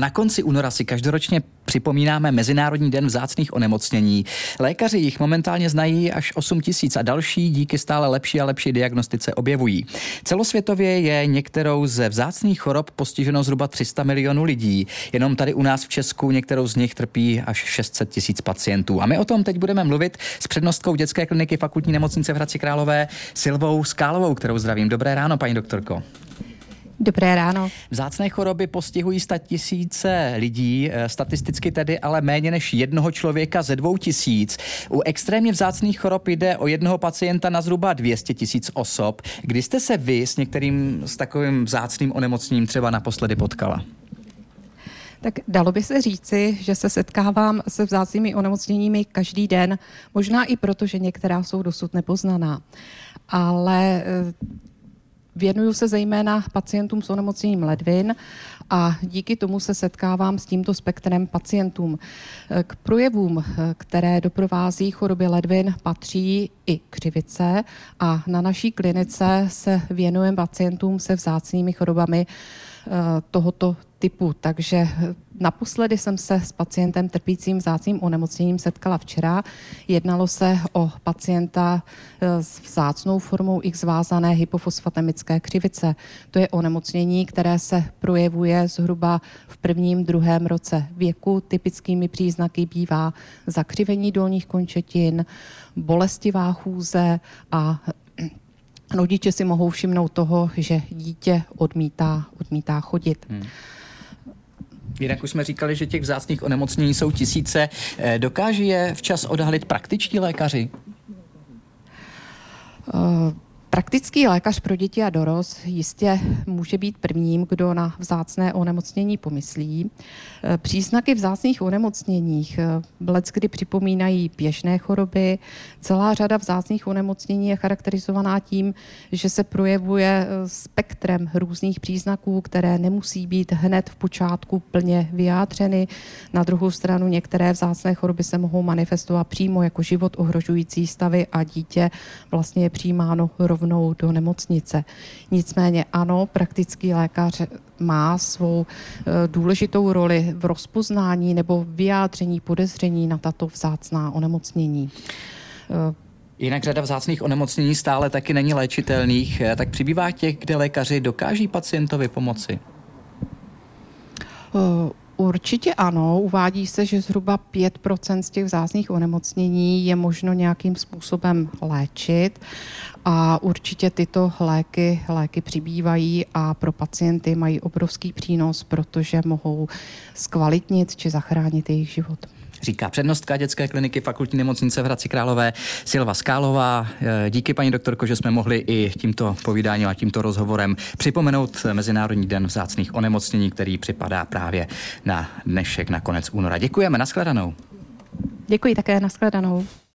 Na konci února si každoročně připomínáme Mezinárodní den vzácných onemocnění. Lékaři jich momentálně znají až 8 tisíc a další díky stále lepší a lepší diagnostice objevují. Celosvětově je některou ze vzácných chorob postiženo zhruba 300 milionů lidí. Jenom tady u nás v Česku některou z nich trpí až 600 tisíc pacientů. A my o tom teď budeme mluvit s přednostkou dětské kliniky fakultní nemocnice v Hradci Králové Silvou Skálovou, kterou zdravím. Dobré ráno, paní doktorko. Dobré ráno. Vzácné choroby postihují sta tisíce lidí, eh, statisticky tedy ale méně než jednoho člověka ze dvou tisíc. U extrémně vzácných chorob jde o jednoho pacienta na zhruba 200 tisíc osob. Kdy jste se vy s některým s takovým vzácným onemocněním třeba naposledy potkala? Tak dalo by se říci, že se setkávám se vzácnými onemocněními každý den, možná i proto, že některá jsou dosud nepoznaná. Ale eh, Věnuju se zejména pacientům s onemocněním ledvin a díky tomu se setkávám s tímto spektrem pacientům. K projevům, které doprovází choroby ledvin, patří i křivice a na naší klinice se věnujeme pacientům se vzácnými chorobami eh, tohoto typu. Takže naposledy jsem se s pacientem trpícím vzácným onemocněním setkala včera. Jednalo se o pacienta e, s vzácnou formou X vázané hypofosfatemické křivice. To je onemocnění, které se projevuje zhruba v prvním, druhém roce věku. Typickými příznaky bývá zakřivení dolních končetin, bolestivá chůze a rodiče si mohou všimnout toho, že dítě odmítá, odmítá chodit. Hmm. Jinak už jsme říkali, že těch vzácných onemocnění jsou tisíce. Eh, dokáží je včas odhalit praktičtí lékaři? Uh Praktický lékař pro děti a dorost jistě může být prvním, kdo na vzácné onemocnění pomyslí. E, příznaky vzácných onemocněních e, let kdy připomínají běžné choroby. Celá řada vzácných onemocnění je charakterizovaná tím, že se projevuje e, spektrem různých příznaků, které nemusí být hned v počátku plně vyjádřeny. Na druhou stranu některé vzácné choroby se mohou manifestovat přímo jako život ohrožující stavy a dítě vlastně je přijímáno rovnou rovnou do nemocnice. Nicméně ano, praktický lékař má svou eh, důležitou roli v rozpoznání nebo vyjádření podezření na tato vzácná onemocnění. Eh, Jinak řada vzácných onemocnění stále taky není léčitelných, eh, tak přibývá těch, kde lékaři dokáží pacientovi pomoci? Určitě ano. Uvádí se, že zhruba 5% z těch vzácných onemocnění je možno nějakým způsobem léčit a určitě tyto léky, léky přibývají a pro pacienty mají obrovský přínos, protože mohou zkvalitnit či zachránit jejich život říká přednostka dětské kliniky fakultní nemocnice v Hradci Králové Silva Skálová. Eh, díky paní doktorko, že jsme mohli i tímto povídáním a tímto rozhovorem připomenout Mezinárodní den vzácných onemocnění, který připadá právě na dnešek, na konec února. Děkujeme, nashledanou. Děkuji také, nashledanou.